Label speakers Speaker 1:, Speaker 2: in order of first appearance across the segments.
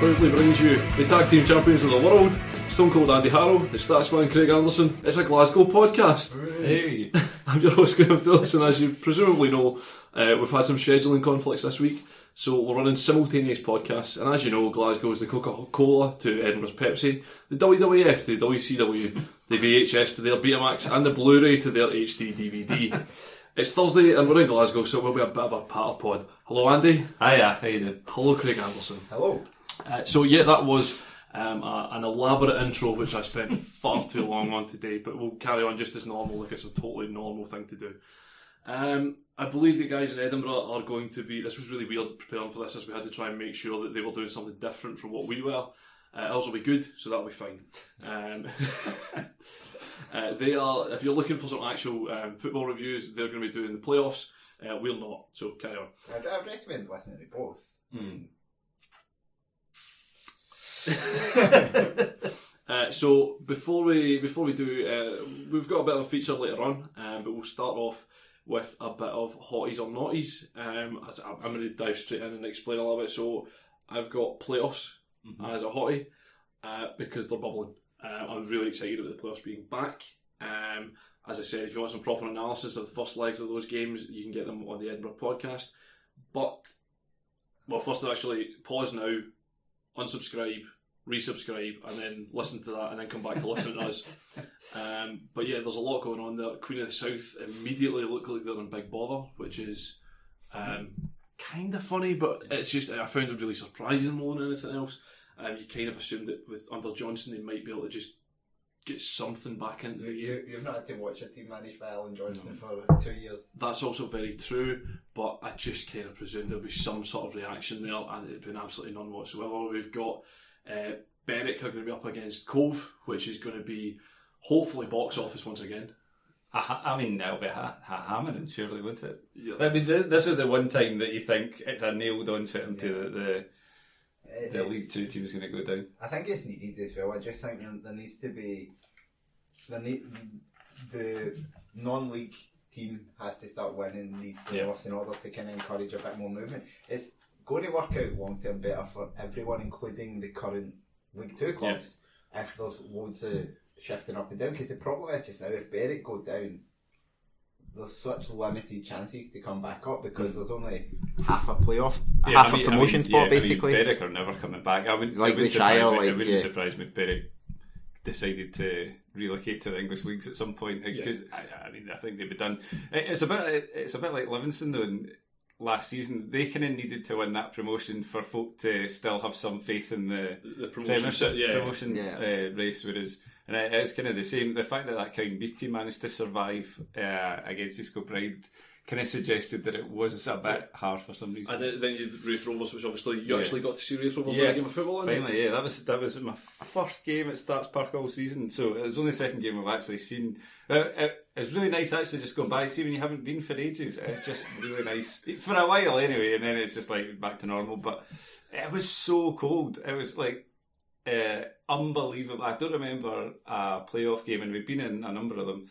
Speaker 1: proudly brings you the Tag Team Champions of the World, Stone Cold Andy Harrow, the Statsman Craig Anderson. It's a Glasgow podcast. Hey! I'm your host Graeme Phillips, and as you presumably know, uh, we've had some scheduling conflicts this week, so we're running simultaneous podcasts. And as you know, Glasgow is the Coca Cola to Edinburgh's Pepsi, the WWF to the WCW, the VHS to their Betamax, and the Blu ray to their HD DVD. It's Thursday and we're in Glasgow, so we'll be a bit of a patter pod. Hello, Andy.
Speaker 2: Hiya, how you doing?
Speaker 1: Hello, Craig Anderson.
Speaker 2: Hello.
Speaker 1: Uh, so yeah, that was um, a, an elaborate intro which I spent far too long on today, but we'll carry on just as normal, like it's a totally normal thing to do. Um, I believe the guys in Edinburgh are going to be. This was really weird preparing for this, as we had to try and make sure that they were doing something different from what we were. Uh, ours will be good, so that'll be fine. Um, uh, they are. If you're looking for some actual um, football reviews, they're going to be doing the playoffs. Uh, we're not, so carry on.
Speaker 2: I'd, I'd recommend listening to both.
Speaker 1: Uh, so before we before we do, uh, we've got a bit of a feature later on, um, but we'll start off with a bit of hotties or naughties. Um, I'm, I'm going to dive straight in and explain a little bit. So I've got playoffs as a hottie uh, because they're bubbling. Uh, I'm really excited about the playoffs being back. Um, as I said, if you want some proper analysis of the first legs of those games, you can get them on the Edinburgh podcast. But well, first actually pause now, unsubscribe, resubscribe, and then listen to that, and then come back to listen to us. Um, but yeah, there's a lot going on there. Queen of the South immediately look like they're in big bother, which is um, kind of funny, but it's just I found it really surprising more than anything else. Um, you kind of assumed that with under Johnston they might be able to just get something back into the game.
Speaker 2: You, you've not had to watch a team managed by Allan Johnston for two years.
Speaker 1: That's also very true, but I just kind of presume there'll be some sort of reaction there, and it'd been absolutely none whatsoever. We've got uh, Berwick are going to be up against Cove, which is going to be hopefully box office once again.
Speaker 3: I, I mean, it'll be ha- ha- hammering, surely, won't it?
Speaker 1: Yeah.
Speaker 3: I mean, th- this is the one time that you think it's a nailed on certainty that the,
Speaker 2: It-
Speaker 3: the League Two team is going to go down.
Speaker 2: I think it's needed as well. I just think there, needs to be there need, the non-league team has to start winning these playoffs in order to kind of encourage a bit more movement. It's going to work out long term better for everyone, including the current League Two clubs, if there's loads of shifting up and down. Because the problem is just now, if Berwick go down, there's such limited chances to come back up because mm. there's only half a playoff,
Speaker 3: Yeah,
Speaker 2: half
Speaker 3: I mean-
Speaker 2: a promotion
Speaker 3: I mean,
Speaker 2: spot
Speaker 3: yeah,
Speaker 2: basically.
Speaker 3: I mean, Berwick are never coming back. I would,
Speaker 2: Like
Speaker 3: it wouldn't
Speaker 2: the Shire,
Speaker 3: surprise me,
Speaker 2: like,
Speaker 3: it wouldn't
Speaker 2: yeah.
Speaker 3: surprise me if Berwick decided to relocate to the English leagues at some point because I, I mean I think they'd be done. It's a bit it's a bit like Livingston though. In last season, they kind of needed to win that promotion for folk to still have some faith in the
Speaker 1: The promotion, yeah.
Speaker 3: promotion
Speaker 2: Yeah.
Speaker 3: uh, race, whereas and it is kind of the same. The fact that that Cowdenbeath team managed to survive uh, against East Kilbride kind of suggested that it was a bit hard for some reason.
Speaker 1: And then, then you Raith Rovers, which obviously you
Speaker 3: Yeah.
Speaker 1: actually got to see Raith Rovers win a game of football. you?
Speaker 3: finally, yeah, that was that was my first game at Stark's Park all season. So it was only the second game I've actually seen. It, it's really nice actually just going by. See when you haven't been for ages, it's just really nice for a while anyway, and then it's just like back to normal. But it was so cold. It was like. Uh, unbelievable. I don't remember a playoff game, and we've been in a number of them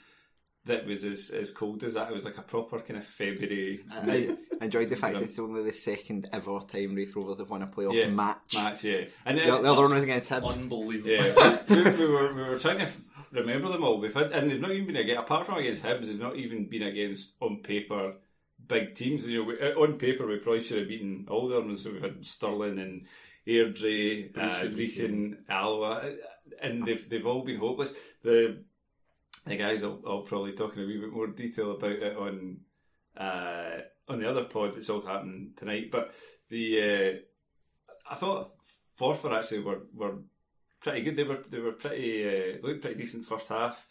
Speaker 3: that was as, as cold as that. It was like a proper kind of February
Speaker 2: I, I enjoyed the fact
Speaker 3: Yeah.
Speaker 2: it's only the second ever time Raith Rovers have won a playoff
Speaker 3: Yeah,
Speaker 2: match.
Speaker 3: match. Yeah, and
Speaker 2: The,
Speaker 3: then-
Speaker 2: the other one was against Hibs.
Speaker 1: Unbelievable.
Speaker 3: Yeah, we, we were we were trying to f- remember them all. We've had, and they've not even been against apart from against Hibs. They've not even been against on paper big teams. You know, we, uh, on paper we probably should have beaten all of them. So we've had Stirling and Airdrie, uh,
Speaker 1: Brechin.
Speaker 3: Brechin, Alloa, and they've they've all been hopeless. The the guys will, will probably talk in a wee bit more detail about it on uh, on the other pod, which all happened tonight. But the uh, I thought Forfar actually were, were pretty good. They were they were pretty uh, looked pretty decent first half.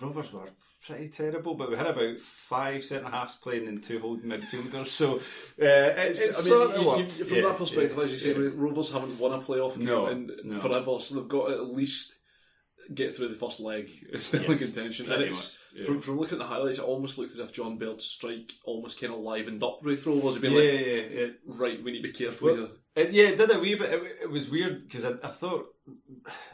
Speaker 3: Rovers were pretty terrible, but we had about five centre halves playing and two holding midfielders. So uh, it's,
Speaker 1: It's, I mean,
Speaker 3: sort of
Speaker 1: you- you- from
Speaker 3: Yeah,
Speaker 1: that perspective,
Speaker 3: yeah,
Speaker 1: as you say,
Speaker 3: yeah.
Speaker 1: Rovers haven't won a playoff game
Speaker 3: No,
Speaker 1: in
Speaker 3: no.
Speaker 1: forever, so they've got at least get through the first leg. It's still in contention. And it's,
Speaker 3: yeah.
Speaker 1: from, from looking at the highlights, it almost looked as if John Baird's strike almost kind of livened up. He'd be
Speaker 3: yeah,
Speaker 1: like,
Speaker 3: yeah, yeah.
Speaker 1: right, we need to be careful
Speaker 3: Well,
Speaker 1: here.
Speaker 3: It, yeah, it did a wee bit. It, it was weird because I, I thought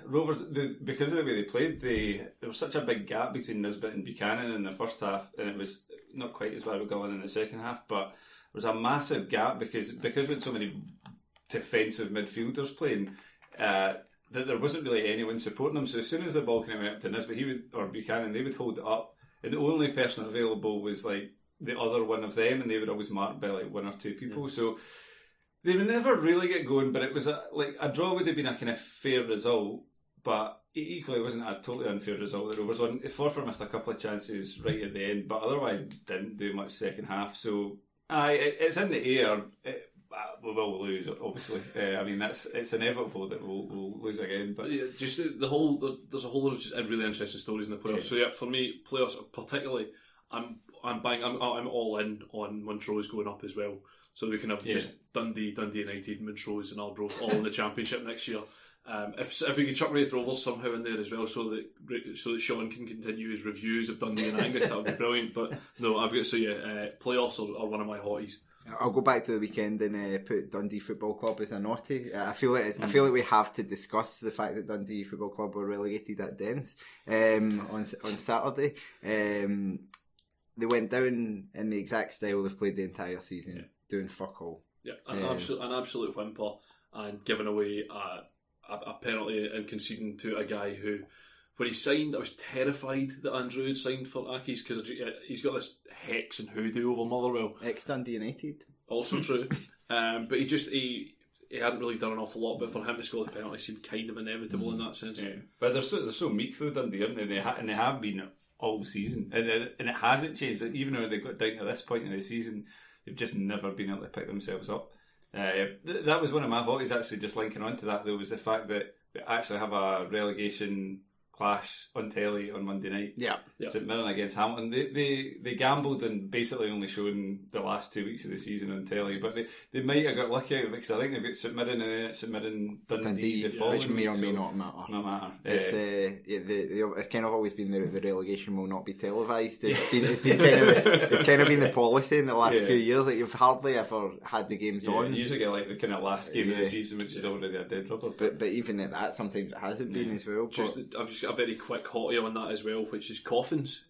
Speaker 3: Rovers, the, because of the way they played, they there was such a big gap between Nisbet and Buchanan in the first half, and it was not quite as bad with Gullan in the second half. But there was a massive gap because because had so many defensive midfielders playing. Uh, that there wasn't really anyone supporting them. So as soon as the ball kind of went up to Nisbet, he would or Buchanan, they would hold it up, and the only person available was like the other one of them, and they would always mark by like one or two people. So they would never really get going, but it was a, like a draw would have been a kind of fair result, but it equally wasn't a totally unfair result. The Rovers on Forfar missed a couple of chances right at the end, but otherwise didn't do much second half. So aye, it, it's in the air. It, we will lose, obviously. Uh, I mean, that's it's inevitable that we'll, we'll lose again. But
Speaker 1: Yeah, just the, the whole there's, there's a whole lot of just really interesting stories in the playoffs.
Speaker 3: Yeah.
Speaker 1: So yeah, for me, playoffs particularly, I'm I'm bang I'm, I'm all in on Montrose going up as well. So we can have
Speaker 3: Yeah.
Speaker 1: just Dundee, Dundee United, Montrose, and Arbroath all in the championship next year. Um, if if we can chuck Raith Rovers somehow in there as well, so that so that Sean can continue his reviews of Dundee and Angus, that would be brilliant. But no, I've got so yeah, uh, playoffs are, are one of my hotties.
Speaker 2: I'll go back to the weekend and uh, put Dundee Football Club as a naughty. Uh, I feel like it's, I feel like we have to discuss the fact that Dundee Football Club were relegated at Dens um, on on Saturday. Um, they went down in the exact style they've played the entire season, doing fuck all.
Speaker 1: Yeah, an
Speaker 2: Yeah.
Speaker 1: absolute an absolute whimper and giving away a, a, a penalty and conceding to a guy who, when he signed, I was terrified that Andrew had signed for Accies because he's got this hex and hoodoo over Motherwell.
Speaker 2: Ex Dundee United.
Speaker 1: Also true, um, but he just he he hadn't really done an awful lot. But for him to score the penalty seemed kind of inevitable in that sense.
Speaker 3: Yeah. But they're so, they're so meek though, Dundee, aren't they? They ha- and they have been all season, and it, and it hasn't changed. Even though they got down to this point in the season, they've just never been able to pick themselves up. Uh, th- that was one of my hobbies Actually, just linking on to that though, was the fact that we actually have a relegation clash on telly on Monday night.
Speaker 2: Yeah.
Speaker 1: Yeah.
Speaker 3: St Mirren against Hamilton. They, they they gambled and basically only shown the last two weeks of the season on telly, but they, they might have got lucky out of it because I think they've got St Mirren and then St Mirren Dundee,
Speaker 2: Dundee,
Speaker 3: the following
Speaker 2: which may or may
Speaker 3: so-
Speaker 2: not matter.
Speaker 3: not matter.
Speaker 2: It's,
Speaker 3: Uh,
Speaker 2: yeah, the, the, it's kind of always been the, the relegation will not be televised. It's been, it's been kind of it's kind of been the policy in the last
Speaker 3: Yeah.
Speaker 2: few years. Like you've hardly ever had the games
Speaker 3: yeah,
Speaker 2: on.
Speaker 3: you usually get like the kind of last game of the season, which is already a dead rubber.
Speaker 2: But but even at that, sometimes it hasn't been as well. But
Speaker 1: Just, I've just a very quick hottie on that as well, which is coffins.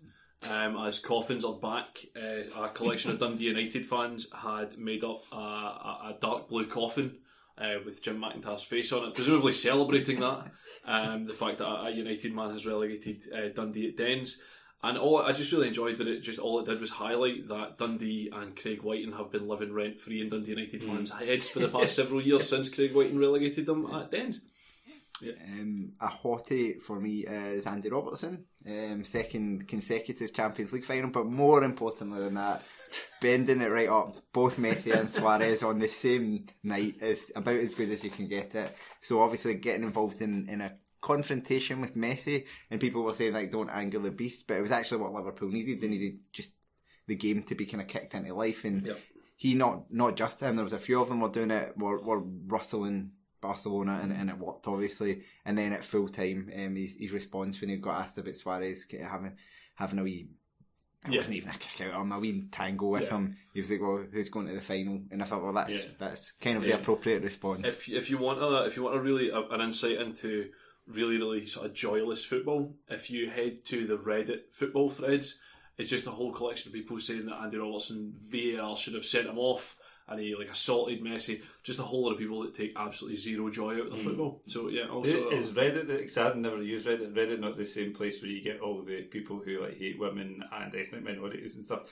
Speaker 1: Um, as coffins are back, uh, a collection of Dundee United fans had made up a, a, a dark blue coffin uh, with Jim McIntyre's face on it, presumably celebrating that um, the fact that a, a United man has relegated uh, Dundee at Dens. And all I just really enjoyed that it just all it did was highlight that Dundee and Craig Wighton have been living rent free in Dundee United fans' heads for the past several years since Craig Wighton relegated them at Dens.
Speaker 4: Um, a hottie for me is Andy Robertson, um, second consecutive Champions League final, but more importantly than that, bending it right up. Both Messi and Suarez on the same night is about as good as you can get it. So obviously getting involved in, in a confrontation with Messi, and people were saying like don't anger the beast, but it was actually what Liverpool needed. They needed just the game to be kind of kicked into life, and
Speaker 1: Yep.
Speaker 4: he not not just him. There was a few of them were doing it. Were were rustling Barcelona, and, and it worked obviously. And then at full time, um, his, his response when he got asked about Suarez having having a wee. It
Speaker 1: Yeah.
Speaker 4: wasn't even a kick out on a wee tango with
Speaker 1: Yeah.
Speaker 4: him. He was like, "Well, who's going to the final?" And I thought, "Well, that's
Speaker 1: Yeah.
Speaker 4: that's kind of the appropriate response."
Speaker 1: if if you want a if you want a really a, an insight into really really sort of joyless football, if you head to the Reddit football threads, it's just a whole collection of people saying that Andy Robertson VAR should have sent him off and he like assaulted Messi. Just a whole lot of people that take absolutely zero joy out of the hmm. football. So yeah, also
Speaker 3: Is Reddit because I've never used Reddit? Reddit not the same place where you get all the people who like hate women and ethnic minorities and stuff.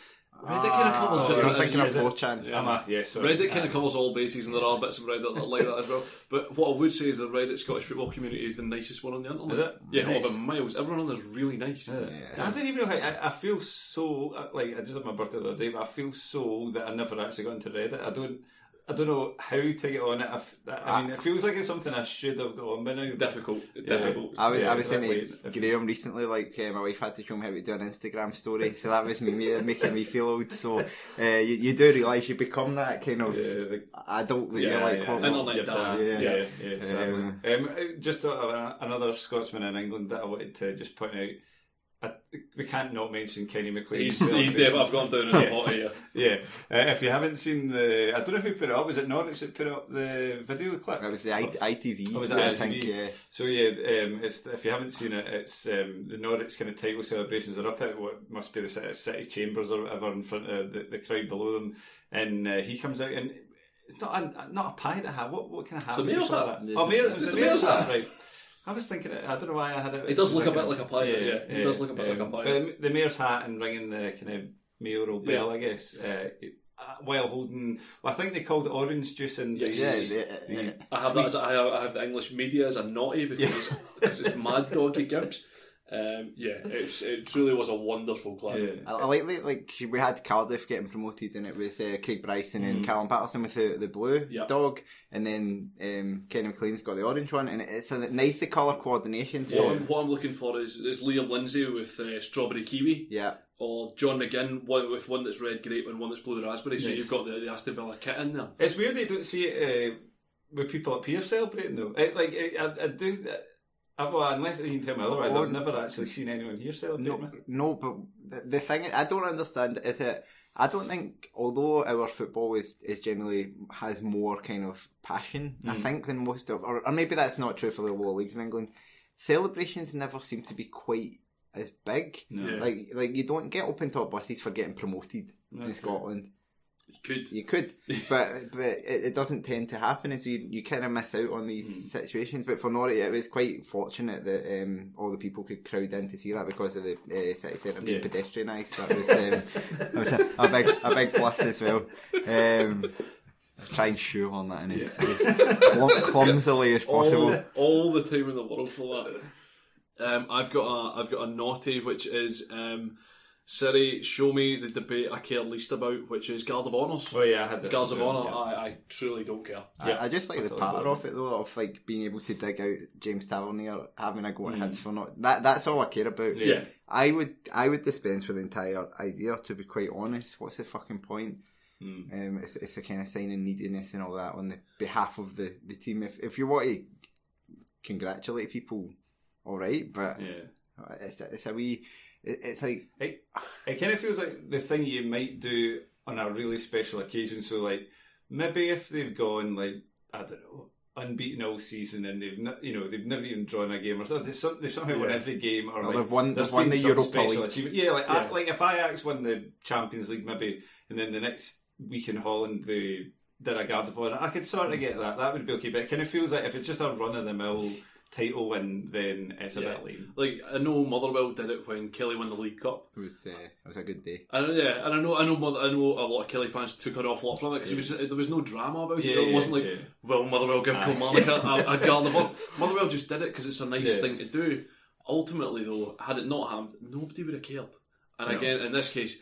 Speaker 1: Reddit kind of covers
Speaker 4: Oh,
Speaker 1: just
Speaker 4: you're thinking of 4chan.
Speaker 1: Yeah.
Speaker 3: Am I? Yes. sorry.
Speaker 1: Reddit kind of covers all bases, and there are bits of Reddit that are like that as well. But what I would say is the Reddit Scottish football community is the nicest one on the internet.
Speaker 3: Is it?
Speaker 1: Yeah,
Speaker 3: Nice.
Speaker 1: over miles. Everyone on there's really nice.
Speaker 3: I don't even know how. I, I feel so uh, like I just had my birthday the other day, but I feel so that I never actually got into Reddit. I don't. I don't know how to get on it. I, f- I mean, it feels like it's something I should have got on by now. but-
Speaker 1: Difficult,
Speaker 3: Yeah.
Speaker 1: difficult.
Speaker 4: I was,
Speaker 3: Yeah,
Speaker 4: I was saying
Speaker 3: exactly.
Speaker 4: to Graeme recently, like uh, my wife had to show me how to do an Instagram story, so that was me me- making me feel old. So uh, you, you do realise you become that kind of
Speaker 3: Yeah, the-
Speaker 4: adult that
Speaker 3: Yeah,
Speaker 4: you're like.
Speaker 3: yeah,
Speaker 4: what-
Speaker 1: Internet
Speaker 3: yeah,
Speaker 1: dad.
Speaker 3: yeah,
Speaker 4: Yeah.
Speaker 3: yeah, yeah, exactly.
Speaker 4: Um,
Speaker 3: Um, just uh, another Scotsman in England that I wanted to just point out. I, we can't not mention Kenny McLean.
Speaker 1: He's, he's Dave. I've gone down in the hot here.
Speaker 3: Yeah, uh, if you haven't seen the, I don't know who put it up. Was it Norwich that put up the video clip?
Speaker 4: That was the I, ITV.
Speaker 3: Oh, was it
Speaker 4: I
Speaker 3: ITV?
Speaker 4: think. Yeah.
Speaker 3: So yeah, um, it's if you haven't seen it, it's um, the Norwich kind of title celebrations are up at what must be the city, city chambers or whatever in front of the, the crowd below them, and uh, he comes out and it's not a not a pirate hat. What what kind of hat?
Speaker 1: It's a
Speaker 3: would you
Speaker 1: mayor's
Speaker 3: call
Speaker 1: hat.
Speaker 3: that? Oh, mayor, it was
Speaker 1: It's
Speaker 3: a
Speaker 1: the
Speaker 3: mayor's
Speaker 1: mayor's
Speaker 3: hat,
Speaker 1: hat.
Speaker 3: right? I was thinking, it I don't know why I had it.
Speaker 1: It does look a bit
Speaker 3: of-
Speaker 1: like a pirate, yeah. It does look a bit like a pirate.
Speaker 3: But the mayor's hat and ringing the kind of mayoral bell, I guess. Uh, it- uh, while holding, well, I think they called it orange juice and
Speaker 1: Yes.
Speaker 4: Yeah, yeah, yeah.
Speaker 1: I have that as a, I have, I have the English media as a naughty because it's, because it's mad doggy gimps. Um, yeah, it's, it truly was a wonderful plan.
Speaker 3: Yeah.
Speaker 4: I, I like like like we had Cardiff getting promoted and it was uh, Craig Bryson and Callum Paterson with the, the blue
Speaker 1: Mm. Yep.
Speaker 4: dog and then um, Kenny McLean's got the orange one and it's a nice the colour coordination
Speaker 1: What,
Speaker 4: so
Speaker 1: I'm, what I'm looking for is, is Liam Lindsay with uh, strawberry kiwi,
Speaker 4: yeah
Speaker 1: or John McGinn one, with one that's red grape and one that's blue raspberry. So you've got the, the Aston Villa kit in there.
Speaker 3: It's weird they don't see it uh, with people up here celebrating though. It, like it, I, I do. I, well, unless you can tell me otherwise,
Speaker 4: Oh,
Speaker 3: I've never actually seen anyone here celebrating.
Speaker 4: no,
Speaker 3: with
Speaker 4: no but the, the thing I don't understand is it I don't think although our football is, is generally has more kind of passion I
Speaker 3: Mm.
Speaker 4: think than most of or, or maybe that's not true for the lower leagues in England celebrations never seem to be quite as big
Speaker 3: No.
Speaker 1: Yeah.
Speaker 4: like like you don't get open top buses for getting promoted in
Speaker 3: Scotland. true.
Speaker 1: You could.
Speaker 4: you could but but it, it doesn't tend to happen and so you, you kind of miss out on these
Speaker 3: Hmm.
Speaker 4: situations but for Norwich it was quite fortunate that um, all the people could crowd in to see that because of the uh, city centre being
Speaker 3: Yeah.
Speaker 4: pedestrianised that was, um, that was a, a big a big plus as well um, try and shoehorn that in as, as clum- clumsily as possible
Speaker 1: all, all the time in the world for that. Um, I've got a I've got a naughty which is um, Siri, show me the debate I care least about, which is Guard of Honours.
Speaker 3: Oh yeah, I had this.
Speaker 1: Guards of Honour,
Speaker 3: yeah.
Speaker 1: I, I truly don't care.
Speaker 4: I, I just like the
Speaker 3: That's all
Speaker 4: patter
Speaker 3: about
Speaker 4: of it though, of like being able to dig out James Tavernier, having a go at
Speaker 3: Mm.
Speaker 4: Hibs for not that. That's all I care about.
Speaker 1: Yeah.
Speaker 4: I would, I would dispense with the entire idea. To be quite honest, what's the fucking point?
Speaker 3: Mm.
Speaker 4: Um, it's, it's a kind of sign of neediness and all that on the behalf of the, the team. If if you want to congratulate people, all right, but
Speaker 3: Yeah.
Speaker 4: it's a, it's a wee. It- It's like
Speaker 3: It, it kind of feels like the thing you might do on a really special occasion. So, like, maybe if they've gone, like, I don't know, unbeaten all season and they've not, you know, they've never even drawn a game or something. They've, some, they've somehow won every game or
Speaker 4: Well,
Speaker 3: like,
Speaker 4: they've won-
Speaker 3: there's
Speaker 4: they've won the
Speaker 3: some
Speaker 4: Europa
Speaker 3: special
Speaker 4: League.
Speaker 3: achievement. Yeah, like, I, like if Ajax won the Champions League maybe, and then the next week in Holland they did a Guard of Honour, I could sort of hmm. get that. That would be okay. But it kind of feels like if it's just a run of the mill title win, then it's a
Speaker 1: Yeah.
Speaker 3: bit lame.
Speaker 1: Like I know Motherwell did it when Killie won the League Cup.
Speaker 4: It was uh, it was a good day.
Speaker 1: And yeah, and I know, I know, Mother, I know a lot of Killie fans took an awful lot from it because was, there was no drama about it.
Speaker 3: Yeah,
Speaker 1: it wasn't like,
Speaker 3: yeah.
Speaker 1: well, Motherwell give
Speaker 3: Aye.
Speaker 1: Kilmarnock a, a, a guard of honor. Motherwell just did it because it's a nice
Speaker 3: Yeah.
Speaker 1: thing to do. Ultimately, though, had it not happened, nobody would have cared. And
Speaker 3: No.
Speaker 1: again, in this case,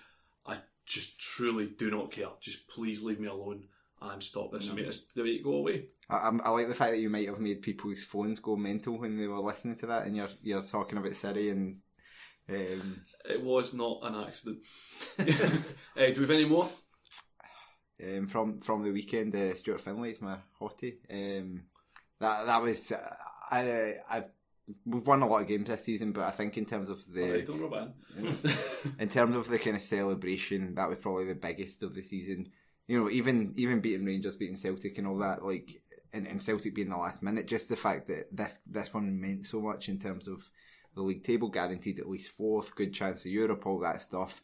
Speaker 1: I just truly do not care. Just please leave me alone and stop this and make this debate go away.
Speaker 4: I, I'm- like the fact that you might have made people's phones go mental when they were listening to that, and you're you're talking about Siri and um,
Speaker 1: It was not an accident. uh, do we have any more?
Speaker 4: um, from from the weekend. Uh, Stuart Findlay is my hottie. Um, that that was uh, I I we've won a lot of games this season, but I think in terms of the
Speaker 1: rub in.
Speaker 4: in terms of the kind of celebration, that was probably the biggest of the season. You know, even even beating Rangers, beating Celtic, and all that, like, and, and Celtic being the last minute, just the fact that this this one meant so much in terms of the league table, guaranteed at least fourth, good chance of Europe, all that stuff.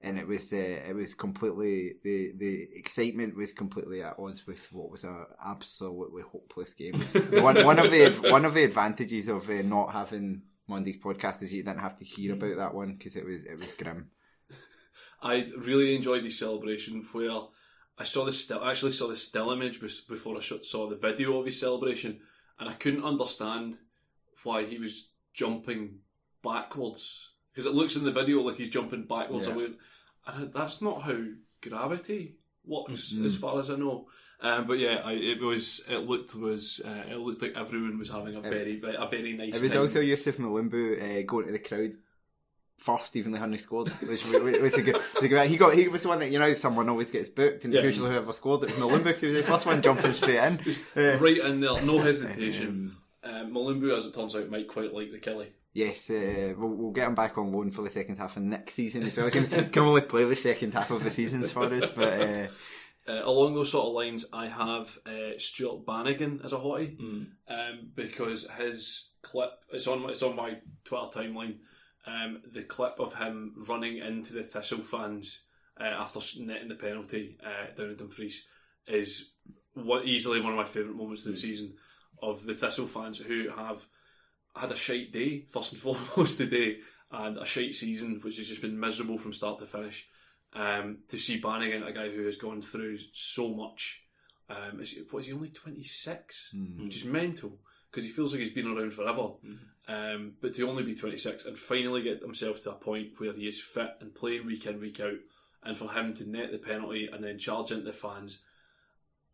Speaker 4: And it was uh, it was completely the the excitement was completely at odds with what was a absolutely hopeless game. one one of the one of the advantages of uh, not having Monday's podcast is you didn't have to hear about that one because it was it was grim.
Speaker 1: I really enjoyed the celebration where I saw the still, I actually saw the still image before I saw the video of his celebration, and I couldn't understand why he was jumping backwards because it looks in the video like he's jumping backwards
Speaker 4: Yeah.
Speaker 1: away, and that's not how gravity works,
Speaker 4: Mm-hmm.
Speaker 1: as far as I know. Um, but yeah, I, it was. It looked was. Uh, it looked like everyone was having a very, ve- a very nice. Time.
Speaker 4: It was
Speaker 1: time.
Speaker 4: also Youssouf Mulumbu uh, going to the crowd first, even though Henry scored, which was, a good. was a good- He got he was the one that you know someone always gets booked, and
Speaker 1: Yeah.
Speaker 4: usually whoever scored it was Mulumbu because he was the first one jumping straight in. Uh,
Speaker 1: right in there, no hesitation. Um, Mulumbu, as it turns out, might quite like the Killie.
Speaker 4: Yes, uh, we'll, we'll get him back on loan for the second half of next season as well. He can, can only play the second half of the seasons for us, but uh,
Speaker 1: Uh, along those sort of lines, I have uh, Stuart Bannigan as a hottie
Speaker 3: Mm.
Speaker 1: um, because his clip it's on it's on my Twitter timeline. Um, the clip of him running into the Thistle fans uh, after netting the penalty uh, down in Dumfries is what easily one of my favourite moments of the season of the Thistle fans who have had a shite day first and foremost today and a shite season which has just been miserable from start to finish. Um, to see Bannigan, a guy who has gone through so much, um, is, he- what is he only twenty six, which is mental because he feels like he's been around forever. Um, but to only be twenty six and finally get himself to a point where he is fit and playing week in week out, and for him to net the penalty and then charge into the fans,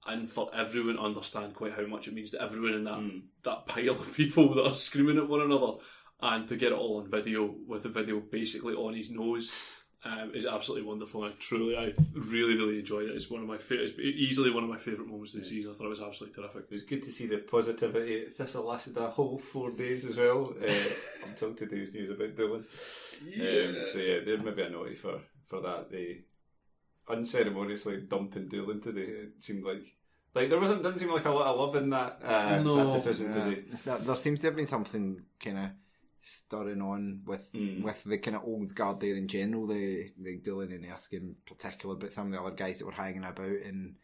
Speaker 1: and for everyone to understand quite how much it means to everyone in that
Speaker 3: Mm.
Speaker 1: that pile of people that are screaming at one another, and to get it all on video with the video basically on his nose um, is absolutely wonderful. And I truly, I really, really enjoyed it. It's one of my favorite, easily one of my favourite moments of the season. I thought it was absolutely terrific.
Speaker 3: It was good to see the positivity. Thistle lasted a whole four days as well uh, until today's news about Doolan. Um, so yeah, there may be a naughty for, for that. They unceremoniously dumping Doolan today. It seemed like like there wasn't didn't seem like a lot of love in that, uh,
Speaker 1: No.
Speaker 3: that decision
Speaker 4: Yeah.
Speaker 3: today.
Speaker 4: there, there seems to have been something kind of stirring on with
Speaker 3: Mm.
Speaker 4: with the kind of old guard there in general, the the Doolan and Erskine in particular, but some of the other guys that were hanging about and.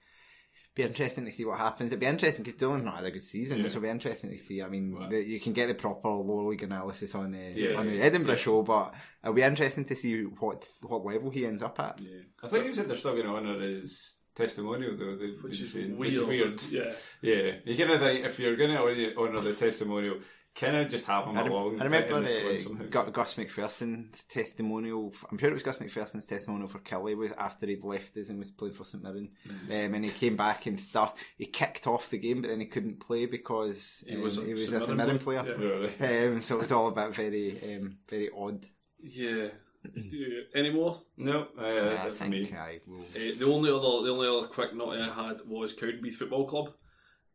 Speaker 4: Be interesting to see what happens. It'd be interesting because Doolan's not had a good season,
Speaker 3: Yeah.
Speaker 4: which will be interesting to see. I mean,
Speaker 3: Wow.
Speaker 4: the, you can get the proper lower league analysis on the
Speaker 3: Yeah,
Speaker 4: on the
Speaker 3: yeah,
Speaker 4: Edinburgh show, but it'll be interesting to see what what level he ends up at.
Speaker 3: Yeah. I think they said they're still going to honour his testimonial though, they,
Speaker 1: Which is
Speaker 3: saying,
Speaker 1: weird.
Speaker 3: Which is weird.
Speaker 1: Yeah.
Speaker 3: Yeah, you kind of think if you're going to honour the testimonial, kind of just have him
Speaker 4: I, rem-
Speaker 3: along.
Speaker 4: I remember
Speaker 3: in the
Speaker 4: uh, Gus McPherson's testimonial. I'm sure it was Gus McPherson's testimonial for Killie was after he'd left us and was playing for St Mirren,
Speaker 3: Mm.
Speaker 4: um, and he came back and start. He kicked off the game, but then he couldn't play because
Speaker 1: He
Speaker 4: um,
Speaker 1: was a
Speaker 4: he was
Speaker 1: St
Speaker 4: a St
Speaker 1: Mirren
Speaker 4: Mirren
Speaker 1: player,
Speaker 4: player.
Speaker 1: yeah.
Speaker 3: Really?
Speaker 4: Um, so it was all about very, um, very odd.
Speaker 1: Yeah. Yeah. Any more?
Speaker 3: No, uh, that's
Speaker 4: I
Speaker 3: it for me.
Speaker 4: I will.
Speaker 1: Uh, the only other the only other quick note I had was Cowdenbeath Football Club,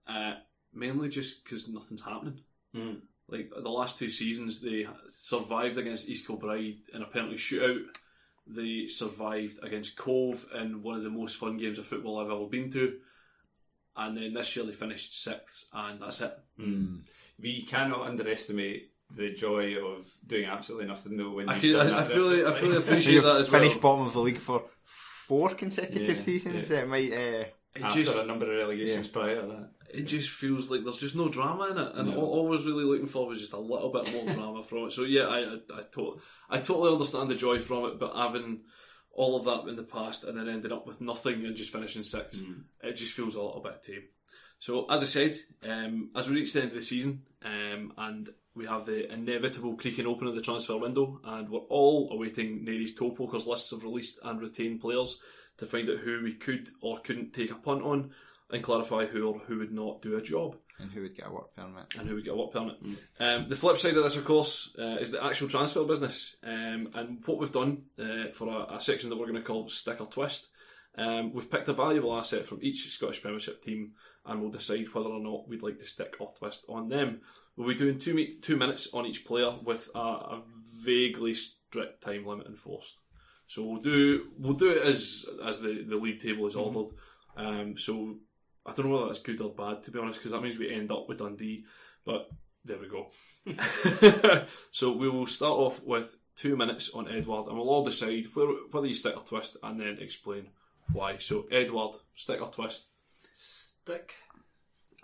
Speaker 1: uh, mainly just because nothing's happening.
Speaker 3: Mm.
Speaker 1: Like the last two seasons, they survived against East Kilbride in a penalty shootout. They survived against Cove in one of the most fun games of football I've ever been to. And then this year they finished sixth, and that's it.
Speaker 3: Mm. We cannot underestimate the joy of doing absolutely nothing though. When
Speaker 1: I,
Speaker 3: you've done
Speaker 1: I, I
Speaker 3: that
Speaker 1: fully,
Speaker 3: bit.
Speaker 1: I fully
Speaker 4: So
Speaker 1: appreciate
Speaker 4: you've
Speaker 1: that as well.
Speaker 4: finished bottom of the league for four consecutive
Speaker 3: Yeah,
Speaker 4: seasons.
Speaker 3: yeah.
Speaker 4: It might. Uh,
Speaker 1: it
Speaker 3: after
Speaker 1: just
Speaker 3: a number of relegations prior to that.
Speaker 1: it just feels like there's just no drama in it, and
Speaker 3: No.
Speaker 1: all, all I was really looking for was just a little bit more drama from it. So yeah, I I, I, to- I totally understand the joy from it, but having all of that in the past and then ending up with nothing and just finishing sixth, it just feels a little bit tame. So as I said, um, as we reach the end of the season, um, and we have the inevitable creaking open of the transfer window, and we're all awaiting Nary's toe pokers lists of released and retained players to find out who we could or couldn't take a punt on, and clarify who or who would not do a job
Speaker 4: And who would get a work permit?
Speaker 1: and who would get a work permit. Um, the flip side of this, of course, uh, is the actual transfer business. Um, and what we've done uh, for a, a section that we're going to call Stick or Twist, um, we've picked a valuable asset from each Scottish Premiership team and we'll decide whether or not we'd like to stick or twist on them. We'll be doing two, me- two minutes on each player with a, a vaguely strict time limit enforced. So we'll do we'll do it as as the, the league table is ordered. Um, so I don't know whether that's good or bad to be honest, because that means we end up with Dundee. But there we go. so we will start off with two minutes on Edouard, and we'll all decide whether, whether you stick or twist, and then explain why. So Edouard, stick or twist.
Speaker 3: Stick.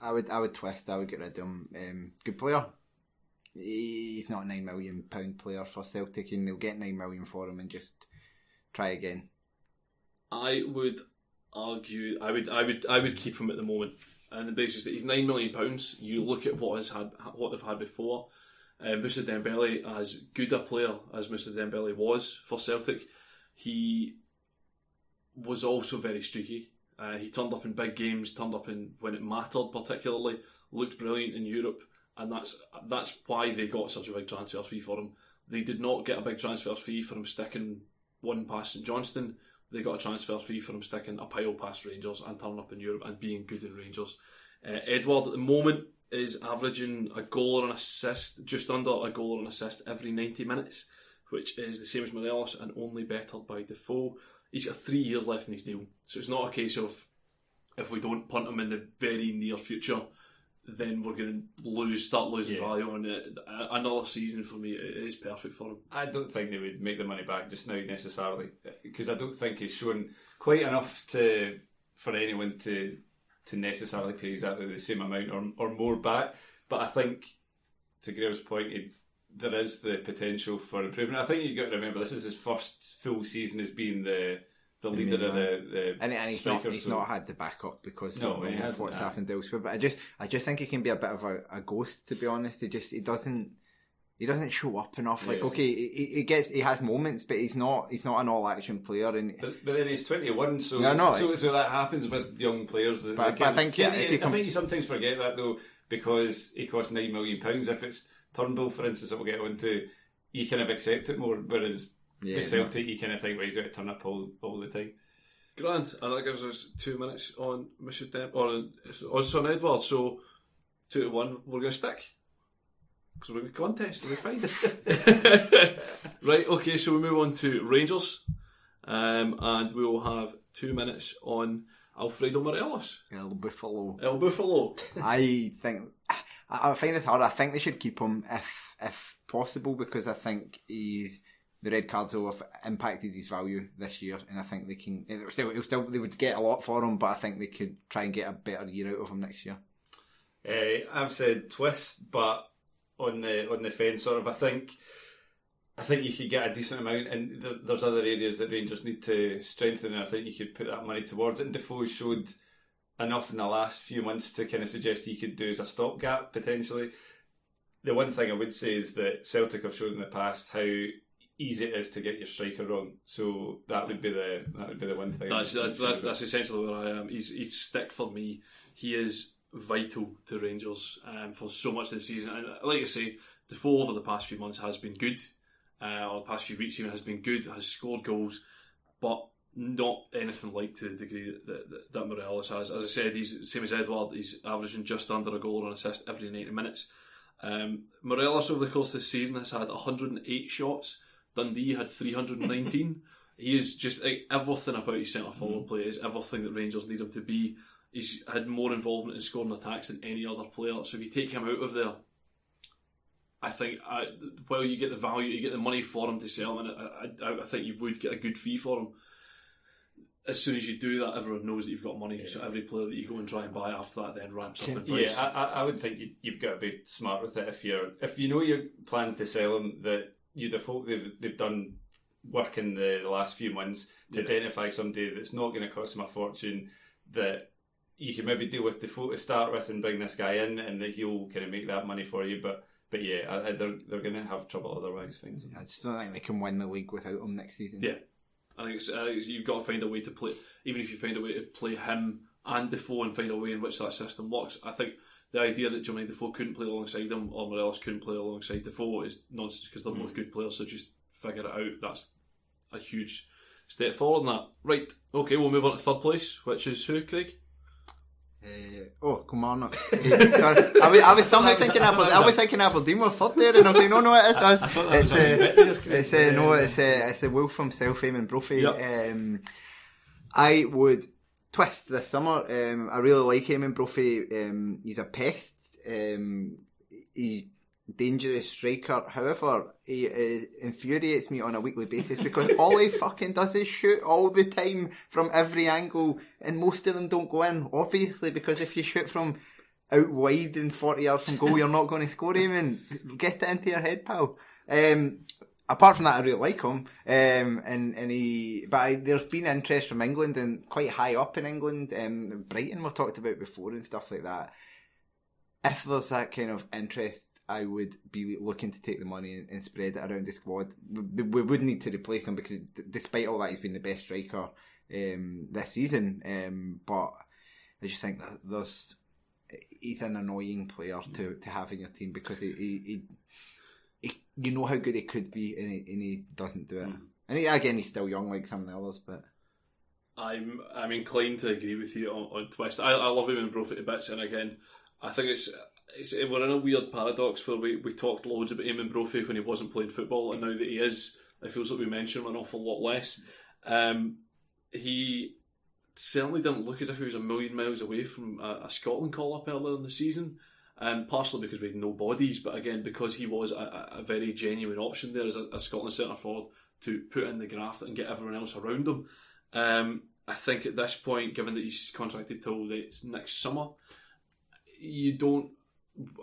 Speaker 4: I would, I would twist. I would get rid of him. Um, good player. He's not a nine million pound player for Celtic, and they'll get nine million for him and just try again.
Speaker 1: I would argue I would I would I would keep him at the moment. And the basis that he's nine million pounds. You look at what has had what they've had before. Uh, Moussa Dembele, as good a player as Moussa Dembele was for Celtic, he was also very streaky. Uh, he turned up in big games, turned up in when it mattered, particularly looked brilliant in Europe, and that's that's why they got such a big transfer fee for him. They did not get a big transfer fee for him sticking one past St Johnstone. They got a transfer fee for him sticking a pile past Rangers and turning up in Europe and being good in Rangers. Uh, Edouard at the moment is averaging a goal or an assist, just under a goal or an assist every 90 minutes, which is the same as Morelos and only bettered by Defoe. He's got three years left in his deal, so it's not a case of if we don't punt him in the very near future, then we're going to lose, start losing
Speaker 3: Yeah.
Speaker 1: value on it. Another season for me is perfect for him.
Speaker 3: I don't think they would make the money back just now necessarily because I don't think he's shown quite enough to for anyone to to necessarily pay exactly the same amount or, or more back. But I think to Graeme's point, it, there is the potential for improvement. I think you've got to remember this is his first full season as being the the leader of the, the
Speaker 4: And, and he's not
Speaker 3: striker,
Speaker 4: he's
Speaker 3: so-
Speaker 4: not had the backup because
Speaker 3: No,
Speaker 4: of
Speaker 3: he hasn't,
Speaker 4: what's
Speaker 3: no.
Speaker 4: happened elsewhere. But I just I just think he can be a bit of a, a ghost to be honest. He just he doesn't he doesn't show up enough. Like
Speaker 3: Yeah.
Speaker 4: okay, he, he gets he has moments, but he's not he's not an all action player. And
Speaker 3: But, but then he's 21, so
Speaker 4: Yeah, I know,
Speaker 3: so, so that happens with young players. That
Speaker 4: But-
Speaker 3: they
Speaker 4: but I think, yeah,
Speaker 3: and
Speaker 4: if you
Speaker 3: I think you sometimes forget that though because he costs nine million pounds. If it's Turnbull, for instance, that we'll get onto, you kind of accept it more. Whereas
Speaker 4: Yeah,
Speaker 3: with Celtic, you kind of think, well, he's got to turn up all, all the time.
Speaker 1: Grant, and that gives us two minutes on Mr. Dem- or on, on Son Edouard. So two to one, we're going to stick because we're in a contest. We're fine. right. Okay. So we move on to Rangers, um, and we will have two minutes on Alfredo Morelos,
Speaker 4: El Buffalo.
Speaker 1: El Buffalo.
Speaker 4: I think I I find this hard. I think they should keep him if if possible because I think he's the red cards will have impacted his value this year, and I think they can. Still, still they would get a lot for him, but I think they could try and get a better year out of him next year.
Speaker 3: Uh, I've said twist, but on the on the fence, sort of. I think I think you could get a decent amount, and th- there's other areas that Rangers need to strengthen, and I think you could put that money towards it. And Defoe showed enough in the last few months to kind of suggest he could do as a stopgap potentially. The one thing I would say is that Celtic have shown in the past how easy it is to get your striker wrong. So that would be the that would be the one thing.
Speaker 1: That's that's, that's that's essentially where I am. He's he's stick for me. He is vital to Rangers um, for so much of the season. And like I say, the Defoe over the past few months has been good, uh, or the past few weeks even has been good. Has scored goals, but not anything like to the degree that, that, that Morelos has. As I said, he's same as Edouard. He's averaging just under a goal or an assist every ninety minutes. Um, Morelos over the course of the season has had 108 shots. Dundee had 319. he is just like, everything about his centre forward play is everything that Rangers need him to be. He's had more involvement in scoring attacks than any other player. So if you take him out of there, I think I, well you get the value, you get the money for him to sell him, and I, I, I think you would get a good fee for him. As soon as you do that, everyone knows that you've got money. So every player that you go and try and buy after that then ramps up in price.
Speaker 3: Yeah, I, I- I would think you, you've got to be smart with it. If you're, if you know you're planning to sell them, that you'd have hoped they've, they've done work in the, the last few months to
Speaker 1: Yeah.
Speaker 3: identify somebody that's not going to cost them a fortune. That you can maybe deal with Defoe to start with and bring this guy in, and that he'll kind of make that money for you. But but yeah, I, I, they're they're going to have trouble otherwise. Things.
Speaker 4: I just don't think they can win the league without him next season.
Speaker 1: Yeah. I think, it's, I think you've got to find a way to play, even if you find a way to play him and Defoe and find a way in which that system works. I think the idea that Jermaine Defoe couldn't play alongside him or Morelos couldn't play alongside Defoe is nonsense because they're hmm. both good players, so just figure it out. That's a huge step forward in that. Right, okay, we'll move on to third place, which is who, Craig?
Speaker 4: Uh, oh, come on! Sorry. I was, I was somehow thinking Aberdeen. I was thinking Aberdeen were third there, and I was like, no, no, it is us.
Speaker 3: thought that
Speaker 4: It's
Speaker 3: was a
Speaker 4: uh,
Speaker 3: bit
Speaker 4: it's uh, no, it's uh, it's the Wolf from Selfame and Brophy.
Speaker 1: Yep.
Speaker 4: Um, I would twist this summer. Um, I really like Eamonn Brophy. Um, he's a pest. Um, he's dangerous striker. However, he uh, infuriates me on a weekly basis because all he fucking does is shoot all the time from every angle, and most of them don't go in. Obviously, because if you shoot from out wide and 40 yards from goal, you're not going to score and get it into your head, pal. Um, apart from that, I really like him. Um, and, and he, but I, there's been interest from England and quite high up in England. Um, Brighton we've talked about before and stuff like that. If there's that kind of interest, I would be looking to take the money and, and spread it around the squad. We, we would need to replace him because d- despite all that, he's been the best striker um, this season. Um, but I just think that there's he's an annoying player to, to have in your team because he, he, he, he you know how good he could be and he, and he doesn't do it. And he, again, he's still young like some of the others, but
Speaker 1: I'm I'm inclined to agree with you on, on Twist. I, I love Eamonn Brophy to bits, and again, I think it's we're in a weird paradox where we, we talked loads about Eamonn Brophy when he wasn't playing football, and now that he is, it feels like we mention him an awful lot less. Um, he certainly didn't look as if he was a million miles away from a, a Scotland call up earlier in the season. And partially because we had no bodies, but again because he was a, a a very genuine option there as a, a Scotland centre forward to put in the graft and get everyone else around him. Um, I think at this point, given that he's contracted till the next summer, you don't.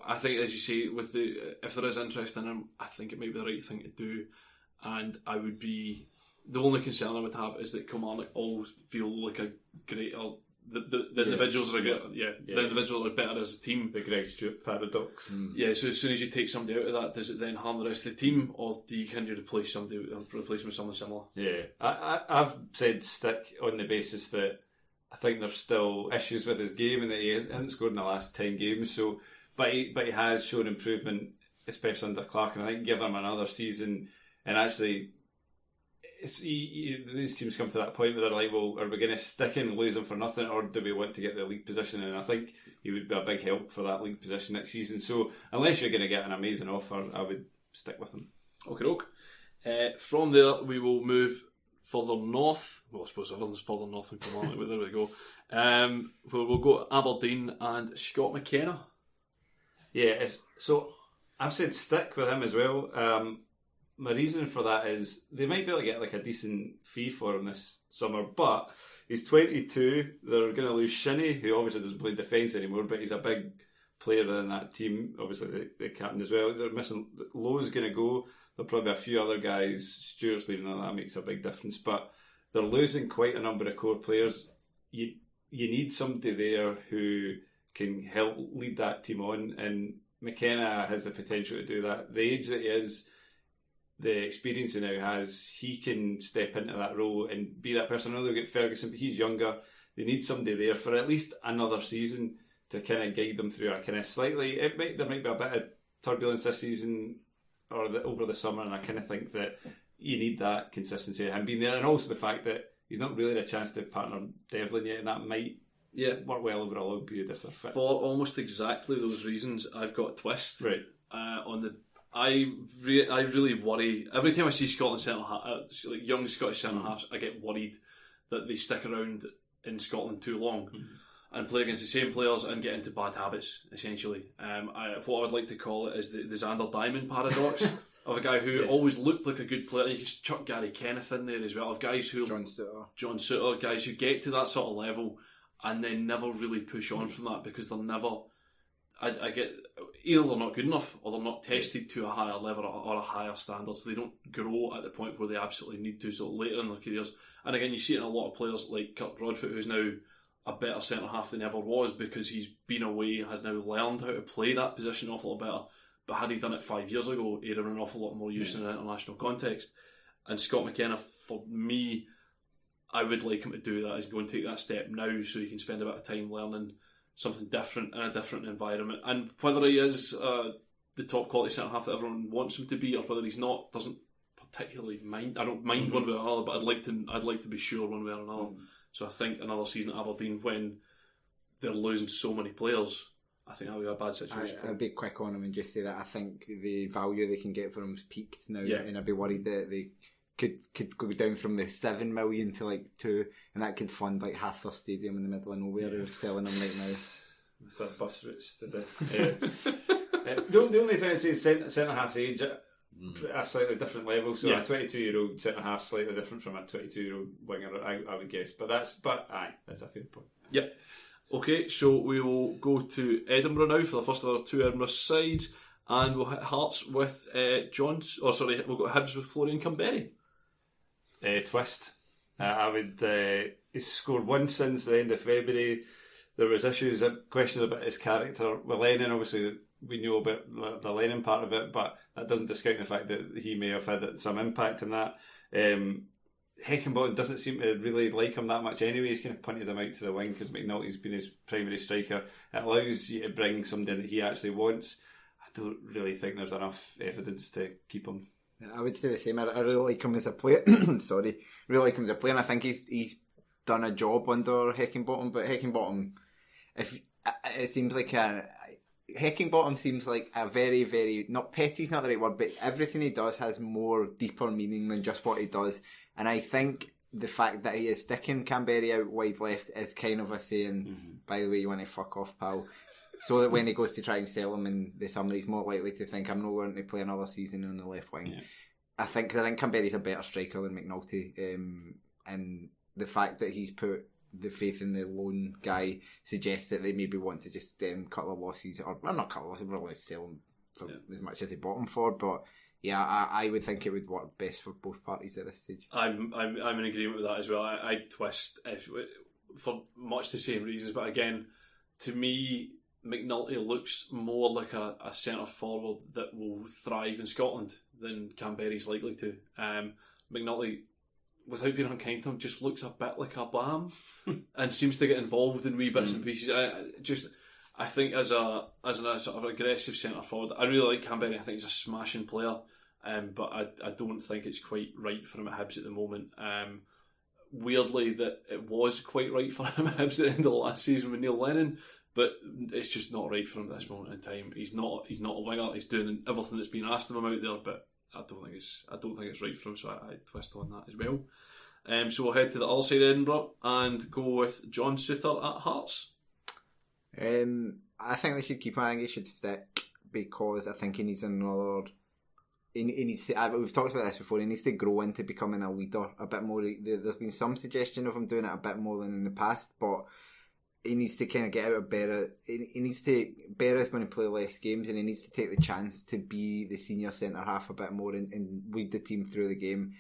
Speaker 1: I think, as you say, with the if there is interest in him, I think it might be the right thing to do. And I would be the only concern I would have is that Kilmarnock all feel like a great. Or the, the, the individuals are good. Yeah,
Speaker 3: Yeah.
Speaker 1: the individuals are better as a team.
Speaker 3: The Greg Stewart paradox.
Speaker 1: Yeah, so as soon as you take somebody out of that, does it then harm the rest of the team, or do you can you replace somebody with- replace them with someone similar?
Speaker 3: Yeah, I, I, I've said stick on the basis that I think there's still issues with his game and that he hasn't scored in the last ten games. So, but he, but he has shown improvement, especially under Clarke. And I think give him another season, and actually, he, he, these teams come to that point where they're like, well, are we going to stick and lose him for nothing, or do we want to get the league position? And I think he would be a big help for that league position next season. So, unless you're going to get an amazing offer, I would stick with him.
Speaker 1: Okay, doke. Uh, from there, we will move further north. Well, I suppose everything's further north than Kilmarnock, but there we go. Um, we'll go Aberdeen and Scott McKenna.
Speaker 3: Yeah, so I've said stick with him as well. Um, my reason for that is they might be able to get like a decent fee for him this summer, but he's 22. They're going to lose Shinnie, who obviously doesn't play defence anymore, but he's a big player in that team. Obviously, the, the captain as well. They're missing Lowe's going to go. There'll probably be a few other guys. Stewart's leaving, and that makes a big difference. But they're losing quite a number of core players. You you need somebody there who can help lead that team on, and McKenna has the potential to do that. The age that he is, the experience he now has, he can step into that role and be that person. I know they'll get Ferguson, but he's younger. They need somebody there for at least another season to kind of guide them through a kind of slightly. It might there might be a bit of turbulence this season or the, over the summer, and I kind of think that you need that consistency of him being there, and also the fact that he's not really had a chance to partner Devlin yet, and that might
Speaker 1: Yeah,
Speaker 3: work well over a long period if they're fit.
Speaker 1: for almost exactly those reasons, I've got Twist.
Speaker 3: Right.
Speaker 1: Uh, on the, I re- I really worry every time I see Scotland centre half, uh, like young Scottish centre halves. I get worried that they stick around in Scotland too long and play against the same players and get into bad habits. Essentially, um, I, what I would like to call it is the, the Zander Diamond paradox. of a guy who always looked like a good player. You can chuck Gary Kenneth in there as well. Of guys who
Speaker 4: John Souttar.
Speaker 1: John Souttar, guys who get to that sort of level and then never really push on hmm. from that because they're never. I, I get either they're not good enough or they're not tested to a higher level or, or a higher standard, so they don't grow at the point where they absolutely need to. So later in their careers, and again, you see it in a lot of players like Kirk Broadfoot, who's now a better centre half than ever was because he's been away, has now learned how to play that position an awful lot better. But had he done it five years ago, he'd have an awful lot more use in an international context. And Scott McKenna, for me, I would like him to do that. Is go and take that step now, so he can spend a bit of time learning something different in a different environment. And whether he is uh, the top quality centre half that everyone wants him to be, or whether he's not, doesn't particularly mind. I don't mind one way or another, but I'd like to. I'd like to be sure one way or another. So I think another season at Aberdeen when they're losing so many players, I think that would be a bad situation them.
Speaker 4: be quick on him and just say that I think the value they can get for him's peaked now,
Speaker 1: Yeah.
Speaker 4: and I'd be worried that they could could go down from the seven million to like two, and that could fund like half their stadium in the middle of nowhere. They're selling them right now.
Speaker 3: with their bus routes to the. Uh, uh, the, the only thing I'd say is centre, centre half's age at a slightly different level. So
Speaker 1: Yeah.
Speaker 3: a 22 year old centre half slightly different from a 22 year old winger, I, I would guess. But that's but aye, that's a fair point.
Speaker 1: Yep. Okay, so we will go to Edinburgh now for the first of our two Edinburgh sides, and we'll hit Hearts with uh, Johns. Or sorry, we'll go Hibs with Florian Kamberi.
Speaker 3: Uh, twist. Uh, I would. Uh, he's scored one since the end of February. There was issues, uh, questions about his character with Lennon. Obviously, we know about the- Lennon part of it, but that doesn't discount the fact that he may have had some impact in that. Um, Heckingbottom doesn't seem to really like him that much anyway. He's kind of punted him out to the wing because McNulty's been his primary striker. It allows you to bring somebody that he actually wants. I don't really think there's enough evidence to keep him.
Speaker 4: I would say the same. I, I really like him as a player. Sorry, really like him as a player. And I think he's he's done a job under Heckingbottom. But Heckingbottom, if uh, it seems like a Heckingbottom seems like a very very not petty's not the right word, but everything he does has more deeper meaning than just what he does. And I think the fact that he is sticking Kamberi out wide left is kind of a saying, mm-hmm. by the way, you want to fuck off, pal. So that when he goes to try and sell him in the summer, he's more likely to think, I'm not going to play another season on the left wing. I think I think Kamberi's a better striker than McNulty, um, and the fact that he's put the faith in the loan guy suggests that they maybe want to just um, cut the losses, or well, not cut the losses, probably sell him for as much as they bought him for. But yeah, I, I would think it would work best for both parties at this stage.
Speaker 1: I'm I'm I'm in agreement with that as well. I, I twist if, for much the same reasons, but again, to me, McNulty looks more like a, a centre forward that will thrive in Scotland than Kamberi's likely to. Um, McNulty, without being unkind to him, just looks a bit like a bam and seems to get involved in wee bits and pieces. I, I just. I think as a as a sort of aggressive centre forward, I really like Canberra. I think he's a smashing player, um, but I, I don't think it's quite right for him at Hibs at the moment. Um, weirdly, that it was quite right for him at Hibs at the end of the last season with Neil Lennon, but it's just not right for him at this moment in time. He's not he's not a winger. He's doing everything that's been asked of him out there, but I don't think it's I don't think it's right for him. So I, I twist on that as well. Um, so we'll head to the other side of Edinburgh and go with John Souttar at Hearts.
Speaker 4: Um, I think they should keep him. I think he should stick because I think he needs another. He, he needs to. We've talked about this before. He needs to grow into becoming a leader a bit more. There's been some suggestion of him doing it a bit more than in the past, but he needs to kind of get out of Berra. He, needs to. Berra's going to play less games, and he needs to take the chance to be the senior centre half a bit more and, and lead the team through the game.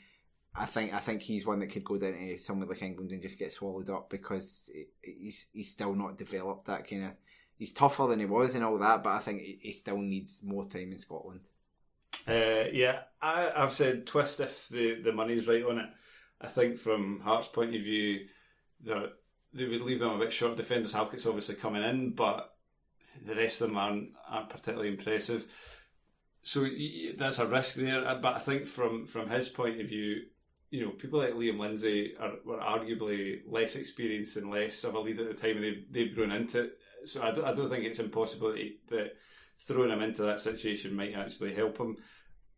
Speaker 4: I think I think he's one that could go down to somewhere like England and just get swallowed up because he's he's still not developed that kind of. He's tougher than he was and all that, but I think he, still needs more time in Scotland.
Speaker 3: Uh, yeah, I, I've said twist if the, the money's right on it. I think from Hearts' point of view, they're- they would leave them a bit short. Defenders Halkett's obviously coming in, but the rest of them aren't, aren't particularly impressive. So that's a risk there. Uh, But I think from, from his point of view, you know, people like Liam Lindsay are were arguably less experienced and less of a leader at the time, and they've, they've grown into it. So I don't, I don't think it's impossible that, he- that throwing him into that situation might actually help him.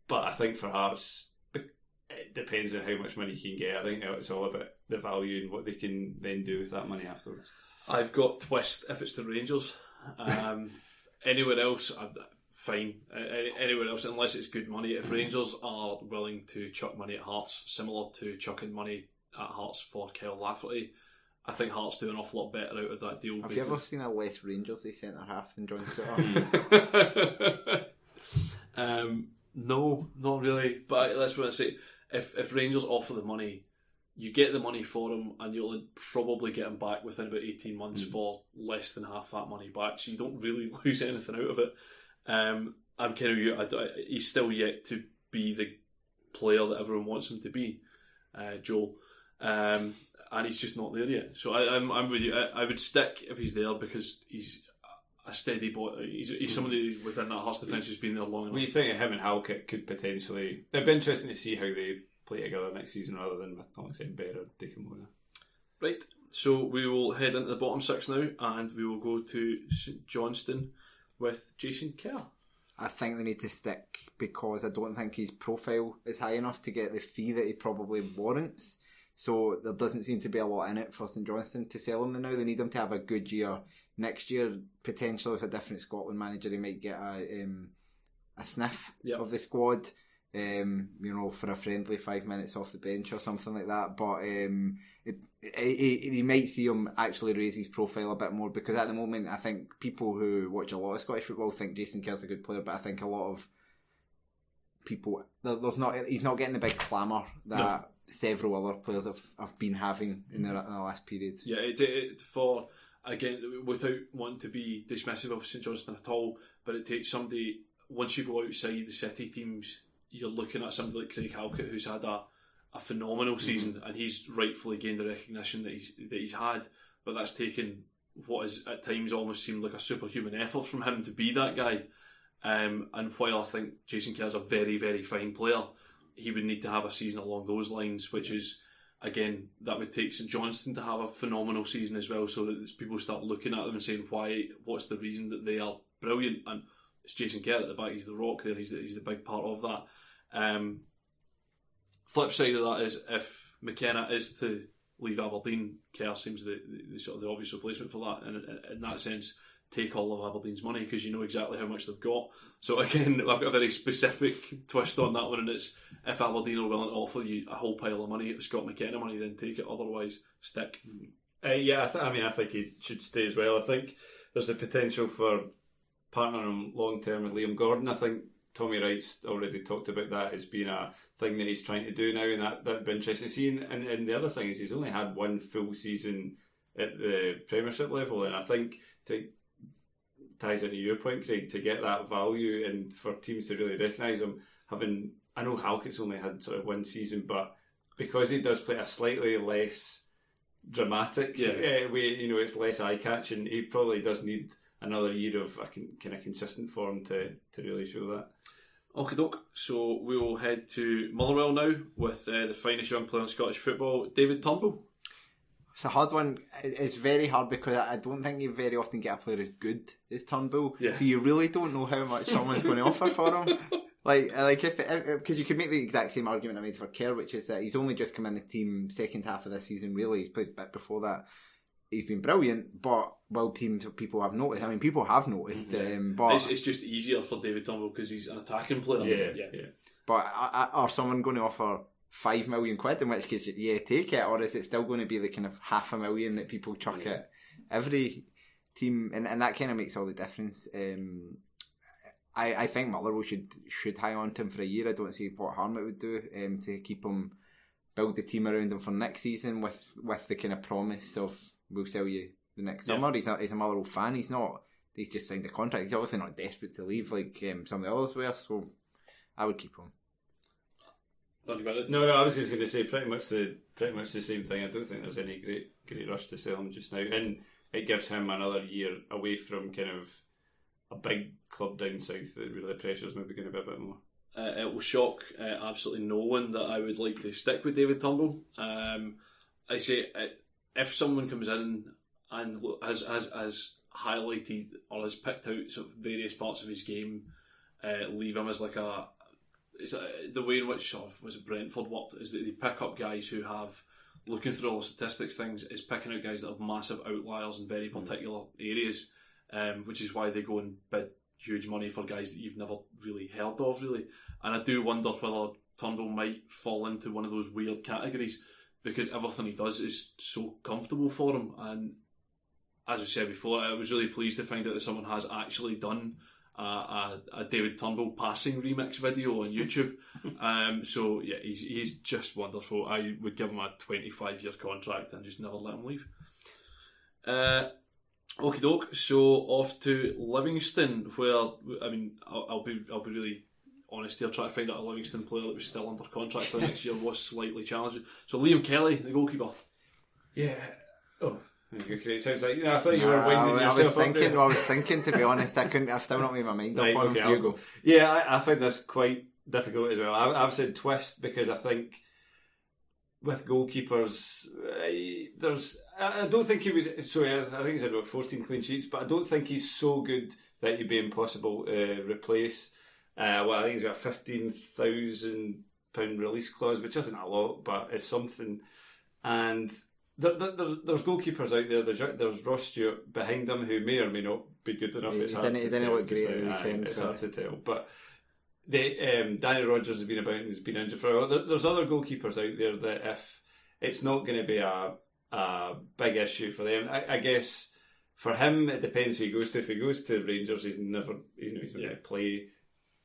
Speaker 3: But I think for Hearts, it depends on how much money you can get. I think it's all about the value and what they can then do with that money afterwards.
Speaker 1: I've got twist if it's the Rangers. Um, anywhere else, I'd, fine. Uh, any- anywhere else, unless it's good money. If Rangers are willing to chuck money at Hearts, similar to chucking money at Hearts for Kyle Lafferty, I think Hearts do an awful lot better out of that deal.
Speaker 4: Have you ever seen a less Rangersy centre half than John Souttar?
Speaker 1: um, no, not really. But that's what I say. If if Rangers offer the money, you get the money for him, and you'll probably get him back within about eighteen months for less than half that money back. So you don't really lose anything out of it. Um, I'm kind of you. I, I, he's still yet to be the player that everyone wants him to be, uh, Joel. Um, and he's just not there yet. So I, I'm, I'm with you. I, I would stick if he's there because he's a steady boy. He's, he's somebody within that Hearts defence who's been there long enough.
Speaker 3: Do you think of him and Halkett could potentially? It'd be interesting to see how they play together next season rather than with alongside Bear or Dikamona.
Speaker 1: Right. So we will head into the bottom six now, and we will go to St Johnstone with Jason Kerr.
Speaker 4: I think they need to stick because I don't think his profile is high enough to get the fee that he probably warrants. So there doesn't seem to be a lot in it for St Johnstone to sell him now. They need him to have a good year. Next year, potentially with a different Scotland manager, he might get a um, a sniff
Speaker 1: Yep.
Speaker 4: of the squad. Um, you know, for a friendly five minutes off the bench or something like that. But um, it, it, you might see him actually raise his profile a bit more because at the moment, I think people who watch a lot of Scottish football think Jason Kerr's a good player, but I think a lot of people there's not he's not getting the big clamour that several other players have, have been having in the, in the last period.
Speaker 1: Yeah, it, it, for again, without wanting to be dismissive of St Johnstone at all, but it takes somebody once you go outside the city teams, you're looking at somebody like Craig Halkett who's had a, a phenomenal season and he's rightfully gained the recognition that he's that he's had, but that's taken what is at times almost seemed like a superhuman effort from him to be that guy. Um, and while I think Jason Kerr's a very, very fine player, he would need to have a season along those lines, which is again that would take St Johnstone to have a phenomenal season as well, so that people start looking at them and saying why, what's the reason that they are brilliant? And it's Jason Kerr at the back; he's the rock there. He's the, he's the big part of that. Um, flip side of that is if McKenna is to leave Aberdeen, Kerr seems the, the, the sort of the obvious replacement for that. And in, in that sense, take all of Aberdeen's money because you know exactly how much they've got. So again, I've got a very specific twist on that one, and it's if Aberdeen are willing to offer you a whole pile of money, Scott McKenna money, then take it. Otherwise, stick.
Speaker 3: Uh, yeah, I, th- I mean, I think he should stay as well. I think there's a potential for partnering long term with Liam Gordon. I think Tommy Wright's already talked about that as being a thing that he's trying to do now, and that that'd be interesting to see. And, and the other thing is, he's only had one full season at the Premiership level, and I think to ties into your point, Craig, to get that value and for teams to really recognise him, having I know Halkett's only had sort of one season, but because he does play a slightly less dramatic
Speaker 1: Yeah.
Speaker 3: uh, way, you know, it's less eye catching. He probably does need another year of a con- kind of consistent form to to really show that.
Speaker 1: Okie doke. So we will head to Motherwell now with uh, the finest young player in Scottish football, David Turnbull.
Speaker 4: It's a hard one. It's very hard because I I don't think you very often get a player as good as Turnbull.
Speaker 1: Yeah.
Speaker 4: So you really don't know how much someone's going to offer for him. Like, like if because you could make the exact same argument I made for Kerr, which is that he's only just come in the team second half of this season. Really, he's played a bit before that. He's been brilliant, but well, teams people have noticed. I mean, people have noticed. Um, but
Speaker 1: It's, it's just easier for David Turnbull because he's an attacking player.
Speaker 3: yeah. Yeah.
Speaker 4: But I- I- are someone going to offer five million quid? In which case, yeah, take it, or is it still going to be the kind of half a million that people chuck at every team? And, and that kind of makes all the difference. Um, I, I think Motherwell should should hang on to him for a year. I don't see what harm it would do um, to keep him, build the team around him for next season with with the kind of promise of we'll sell you the next
Speaker 1: Yeah.
Speaker 4: summer. He's a, he's a Motherwell fan. He's not. He's just signed a contract. He's obviously not desperate to leave like um, some of the others were. So I would keep him.
Speaker 1: Don't you about it?
Speaker 3: No, no, I was just going to say pretty much the pretty much the same thing. I don't think there's any great great rush to sell him just now, and it gives him another year away from kind of a big club down south that really the pressure's maybe going to be a bit more.
Speaker 1: uh, it will shock uh, absolutely no one that I would like to stick with David Turnbull. Um, I say uh, if someone comes in and has has has highlighted or has picked out sort of various parts of his game, uh, leave him as like a. It's a, the way in which sort of was Brentford worked is that they pick up guys who have looking through all the statistics things is picking out guys that have massive outliers in very particular areas, um, which is why they go and bid huge money for guys that you've never really heard of, really. And I do wonder whether Turnbull might fall into one of those weird categories because everything he does is so comfortable for him. And as I said before, I was really pleased to find out that someone has actually done a, a, a David Turnbull passing remix video on YouTube. um, so yeah, he's he's just wonderful. I would give him a 25 year contract and just never let him leave. Uh, Okie doke. So off to Livingston, where I mean, I'll, I'll be I'll be really honest here. Try to find out a Livingston player that was still under contract for next year was slightly challenging. So Liam Kelly, the goalkeeper.
Speaker 3: Yeah. Oh. Okay, sounds like I thought you were
Speaker 4: Nah,
Speaker 3: winding
Speaker 4: I was
Speaker 3: yourself up
Speaker 4: thinking.
Speaker 3: there.
Speaker 4: I was thinking. To be honest, I couldn't. I've still not made my mind up
Speaker 3: Right,
Speaker 4: on
Speaker 3: okay,
Speaker 4: him. So you
Speaker 3: I'll-
Speaker 4: go.
Speaker 3: Yeah, I, I find this quite difficult as well. I, I've said twist because I think with goalkeepers, I, there's. I, I don't think he was. Sorry, I, I think he's had about 14 clean sheets, but I don't think he's so good that he'd be impossible to replace. Uh, well, I think he's got a 15,000 pound release clause, which isn't a lot, but it's something. And there, there, there- there's goalkeepers out there. There's, there's Ross Stewart behind him who may or may not be good enough.
Speaker 4: He
Speaker 3: it's hard
Speaker 4: didn't-
Speaker 3: to
Speaker 4: he didn't
Speaker 3: tell
Speaker 4: look great at the weekend,
Speaker 3: It's
Speaker 4: so-
Speaker 3: hard to tell, but. The, um, Danny Rogers has been about and has been injured for a while. There, there's other goalkeepers out there that if it's not going to be a, a big issue for them, I, I guess for him it depends who he goes to. If he goes to Rangers, he's never, you know, he's not
Speaker 1: Yeah.
Speaker 3: going to play.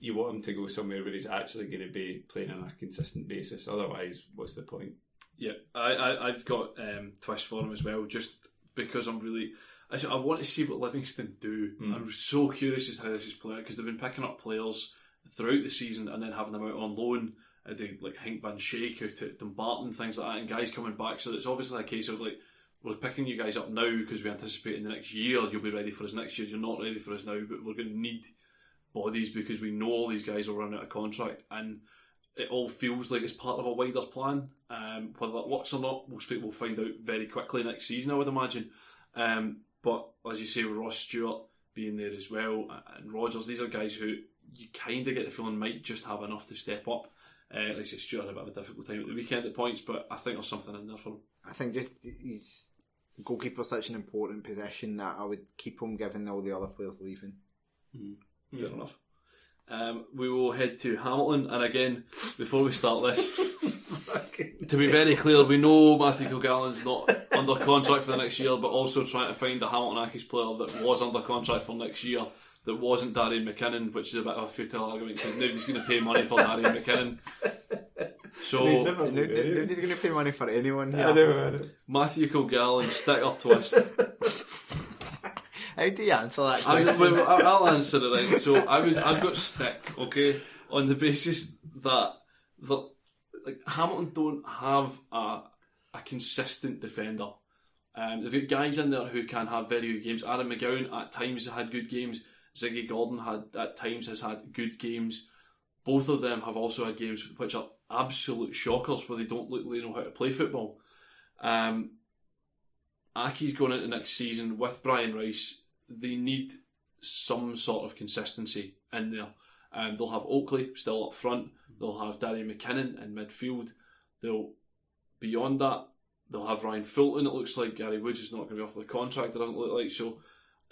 Speaker 3: You want him to go somewhere where he's actually going to be playing on a consistent basis. Otherwise, what's the point?
Speaker 1: Yeah, I, I I've got um, twist for him as well, just because I'm really. I want to see what Livingston do.
Speaker 3: Mm.
Speaker 1: I'm so curious as to how this is played because they've been picking up players throughout the season and then having them out on loan. Uh, they, like Hank Van Schaik out at Dumbarton, things like that, and guys coming back. So it's obviously a case of like we're picking you guys up now because we anticipate in the next year you'll be ready for us next year. You're not ready for us now, but we're going to need bodies because we know all these guys will run out of contract and it all feels like it's part of a wider plan. Um, whether that works or not, we'll, we'll find out very quickly next season, I would imagine. Um, but as you say, with Ross Stewart being there as well and Rogers, these are guys who you kind of get the feeling might just have enough to step up. Uh, like I say, Stewart had a bit of a difficult time at the weekend at points, but I think there's something in there for him.
Speaker 4: I think just he's goalkeeper such an important position that I would keep him given all the other players leaving.
Speaker 1: Fair enough. Um, we will head to Hamilton, and again, before we start this, to be very clear, we know Matthew Kilgallen's not under contract for the next year, but also trying to find a Hamilton Accies player that was under contract for next year that wasn't Darian McKinnon, which is a bit of a futile argument because nobody's going to pay money for Darian McKinnon. So
Speaker 4: No- Nobody's going to pay money for anyone here.
Speaker 3: I know.
Speaker 1: Matthew Kilgallen, stick or twist.
Speaker 4: How do you answer that
Speaker 1: I, well, I'll answer it right. So I would, I've got stick, okay, on the basis that that like Hamilton don't have a a consistent defender. Um, they've got guys in there who can have very good games. Adam McGowan at times has had good games. Ziggy Gordon had at times has had good games. Both of them have also had games which are absolute shockers where they don't look like they know how to play football. Um, Accies going into next season with Brian Rice. They need some sort of consistency in there. Um, they'll have Oakley still up front. They'll have Darian McKinnon in midfield. They'll beyond that they'll have Ryan Fulton. It looks like Gary Woods is not going to be off the contract. It doesn't look like so.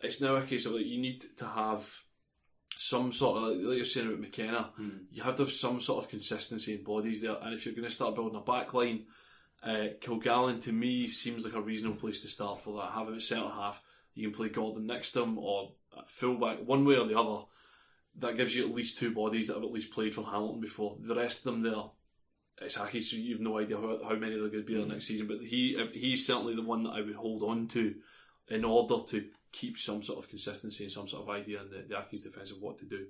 Speaker 1: It's now a case of like you need to have some sort of like you're saying about McKenna. You have to have some sort of consistency in bodies there. And if you're going to start building a back line, uh, Kilgallen to me seems like a reasonable place to start for that. Have him at centre half. You can play Gordon next to him or at fullback, one way or the other. That gives you at least two bodies that have at least played for Hamilton before. The rest of them there, it's Aki, so you've no idea how, how many they're going to be there next season. But he he's certainly the one that I would hold on to in order to keep some sort of consistency and some sort of idea in the, the Accies' defence of what to do.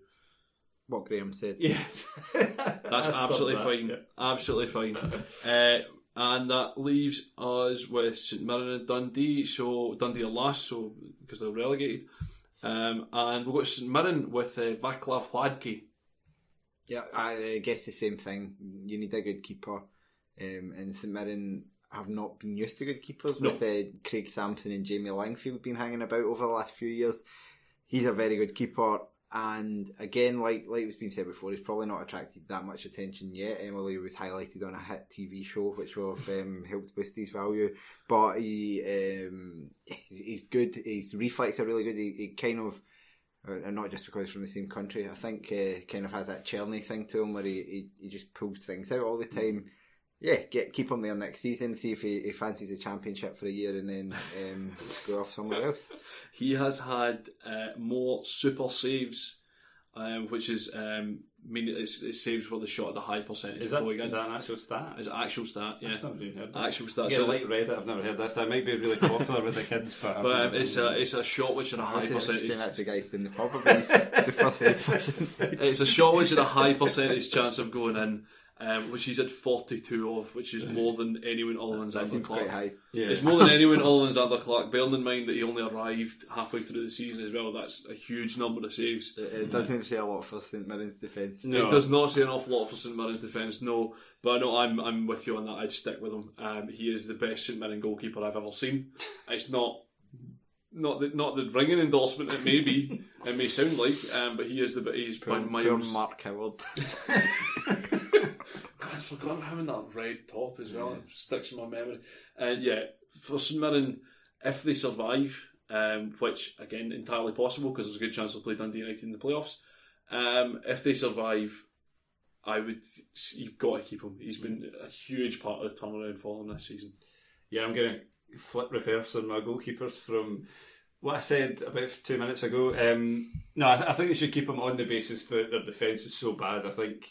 Speaker 4: what Graeme said.
Speaker 3: Yeah,
Speaker 1: That's absolutely fine. Absolutely fine. Uh, and that leaves us with St Mirren and Dundee. So Dundee are last, so because they're relegated. Um, and we've got St Mirren with uh, Vaclav Hladky.
Speaker 4: Yeah, I guess the same thing. You need a good keeper, um, and St Mirren have not been used to good keepers
Speaker 1: No.
Speaker 4: with uh, Craig Samson and Jamie Langfield being hanging about over the last few years. He's a very good keeper, and again, like like was being said before, he's probably not attracted that much attention yet. Emily was highlighted on a hit TV show, which will have um, helped boost his value. But he um, he's, good. His reflex are really good. He, he kind of and not just because he's from the same country. I think uh, kind of has that Cherney thing to him where he, he, he just pulls things out all the time. Yeah, get keep him there next season. See if he, he fancies a championship for a year and then um, go off somewhere else.
Speaker 1: He has had uh, more super saves, um, which is um, mean it's, it's saves with the shot at the high percentage
Speaker 3: Is that,
Speaker 1: going
Speaker 3: is that an actual stat?
Speaker 1: Is it actual stat? Yeah,
Speaker 3: I've never even heard that.
Speaker 1: actual stat.
Speaker 3: Yeah,
Speaker 1: So-
Speaker 3: like Reddit, I've never heard this. That might be really popular with the kids, but,
Speaker 1: but um, it's a it's a shot which had a high
Speaker 4: was saying
Speaker 1: percentage.
Speaker 4: that's the guys in the pub super safe.
Speaker 1: It's a shot which had a high percentage chance of going in, um, which he's at 42 of, which is more than anyone other than
Speaker 4: That
Speaker 1: Zander
Speaker 4: seems quite
Speaker 1: Clark.
Speaker 4: high.
Speaker 3: yeah.
Speaker 1: It's more than anyone other than Zander Clark. Bearing in mind that he only arrived halfway through the season as well, that's a huge number of saves.
Speaker 4: It, it doesn't say a lot for St Mirren's defence.
Speaker 3: No.
Speaker 1: It does not say an awful lot for St Mirren's defence, no. But no, I'm I'm with you on that. I'd stick with him. Um, he is the best St Mirren goalkeeper I've ever seen. It's not not the not the ringing endorsement. It may be, it may sound like, um, but he is the he's by
Speaker 4: Poor, poor
Speaker 1: miles.
Speaker 4: Mark Howard.
Speaker 1: I've forgotten him in that red top as well. It sticks in my memory. And yeah, for St Mirren, if they survive, um, which again entirely possible because there's a good chance they'll play Dundee United in the playoffs. Um, if they survive, I would. You've got to keep him. He's been a huge part of the turnaround for them this season.
Speaker 3: Yeah, I'm going to flip reverse on my goalkeepers from what I said about two minutes ago. Um, no, I, th- I think they should keep him on the basis that their defence is so bad. I think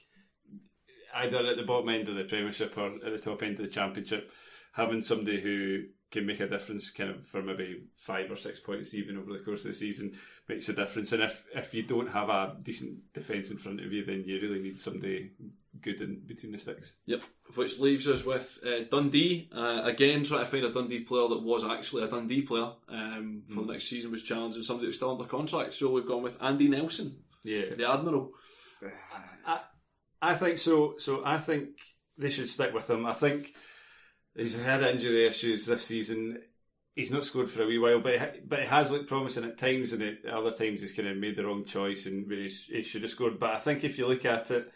Speaker 3: either at the bottom end of the Premiership or at the top end of the Championship, having somebody who can make a difference kind of for maybe five or six points even over the course of the season makes a difference. And if, if you don't have a decent defence in front of you, then you really need somebody good in between the sticks.
Speaker 1: Yep. Which leaves us with uh, Dundee uh, again, trying to find a Dundee player that was actually a Dundee player um, for the next season was challenging somebody that was still under contract. So we've gone with Andy Nelson,
Speaker 3: Yeah.
Speaker 1: the Admiral.
Speaker 3: I think so. So I think they should stick with him. I think he's had injury issues this season. He's not scored for a wee while, but he, but he has looked promising at times, and at other times he's kind of made the wrong choice and really he should have scored. But I think if you look at it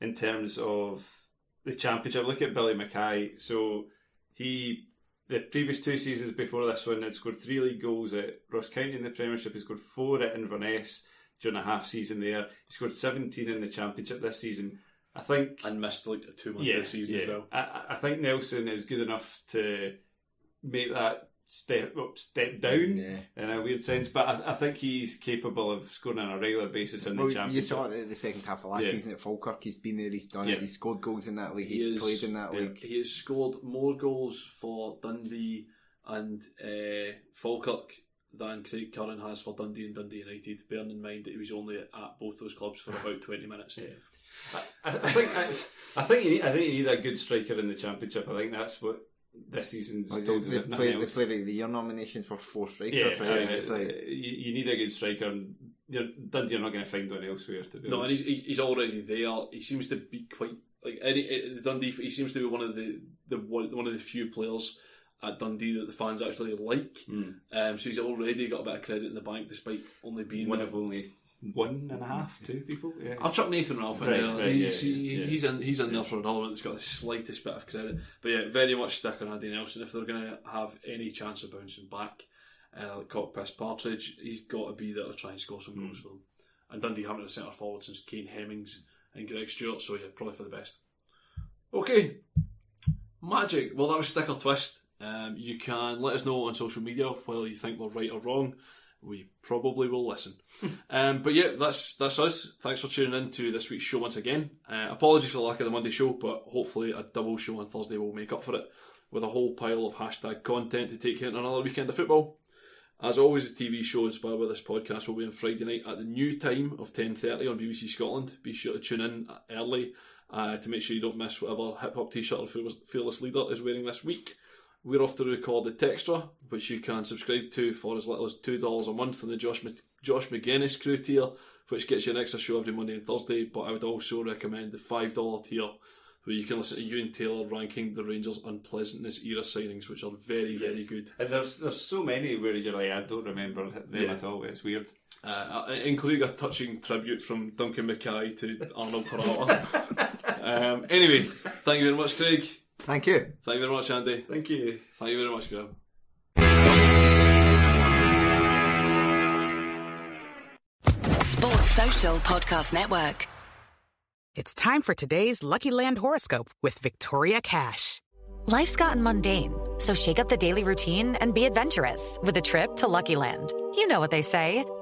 Speaker 3: in terms of the championship, look at Billy Mackay. So he the previous two seasons before this one had scored three league goals at Ross County in the Premiership. He scored four at Inverness during a half season there. He scored 17 in the Championship this season. I think
Speaker 1: And missed like two months of the season as well.
Speaker 3: I- I, I think Nelson is good enough to make that step up, step down
Speaker 4: Yeah.
Speaker 3: in a weird sense. But I, I think he's capable of scoring on a regular basis in
Speaker 4: Well,
Speaker 3: the championship.
Speaker 4: you saw it at the second half of last
Speaker 3: Yeah.
Speaker 4: season at Falkirk. He's been there, he's done
Speaker 3: Yeah.
Speaker 4: it, he's scored goals in that league,
Speaker 1: He
Speaker 4: he's
Speaker 1: is-
Speaker 4: played in that
Speaker 3: yeah.
Speaker 4: league.
Speaker 1: He has scored more goals for Dundee and uh, Falkirk than Craig Curran has for Dundee and Dundee United, bearing in mind that he was only at both those clubs for about 20 minutes.
Speaker 3: Yeah. I, I think I, I think you need, I think you need a good striker in the championship. I think that's what this season's
Speaker 4: Like,
Speaker 3: told
Speaker 4: they,
Speaker 3: us.
Speaker 4: they,
Speaker 3: If
Speaker 4: play,
Speaker 3: nothing
Speaker 4: they
Speaker 3: else.
Speaker 4: played the year nominations for four
Speaker 3: Yeah,
Speaker 4: strikers, right?
Speaker 3: uh,
Speaker 4: like,
Speaker 3: you, you need a good striker, and you're, Dundee are not going to find one elsewhere. To be
Speaker 1: No, and
Speaker 3: honest.
Speaker 1: he's, he's he's already there. He seems to be quite like any eh, Dundee. He seems to be one of the the one, one of the few players at Dundee that the fans actually like.
Speaker 3: Hmm.
Speaker 1: Um, so he's already got a bit of credit in the bank, despite only being
Speaker 3: one
Speaker 1: there.
Speaker 3: of only one and a half, two people. Yeah.
Speaker 1: I'll chuck Nathan Ralph in
Speaker 3: Right,
Speaker 1: there.
Speaker 3: right,
Speaker 1: he's,
Speaker 3: yeah,
Speaker 1: he-
Speaker 3: yeah.
Speaker 1: he's in he's in there for another one that's got the slightest bit of credit. But yeah, very much stick on Andy Nelson if they're going to have any chance of bouncing back. Uh, like Cockpiss Partridge, he's got to be there to try and score some
Speaker 3: Hmm.
Speaker 1: goals for them. And Dundee haven't had a centre forward since Kane Hemmings and Greg Stewart, so yeah, probably for the best. Okay, magic. Well, that was stick or twist. Um, you can let us know on social media whether you think we're right or wrong. We probably will listen. um, but yeah, that's that's us. Thanks for tuning in to this week's show once again. Uh, apologies for the lack of the Monday show, but hopefully a double show on Thursday will make up for it with a whole pile of hashtag content to take you into another weekend of football. As always, the TV show inspired by this podcast will be on Friday night at the new time of 10.30 on BBC Scotland. Be sure to tune in early uh, to make sure you don't miss whatever hip-hop t-shirt Fearless- Fearless Leader is wearing this week. We're off to record the Textra, which you can subscribe to for as little as $2 a month on the Josh, Mc- Josh McGuinness crew tier, which gets you an extra show every Monday and Thursday. But I would also recommend the $5 tier, where you can listen to you and Taylor ranking the Rangers' unpleasantness era signings, which are very, very good.
Speaker 3: And there's there's so many where you're like, I don't remember them
Speaker 1: Yeah.
Speaker 3: at all. It's weird.
Speaker 1: uh, including a touching tribute from Duncan Mackay to Arnold Peralta. um, anyway, thank you very much, Craig.
Speaker 4: Thank you.
Speaker 1: Thank you very much, Andy.
Speaker 3: Thank you.
Speaker 1: Thank you very much, Graeme.
Speaker 5: Sports Social Podcast Network.
Speaker 6: It's time for today's Lucky Land horoscope with Victoria Cash.
Speaker 7: Life's gotten mundane, so shake up the daily routine and be adventurous with a trip to Lucky Land. You know what they say.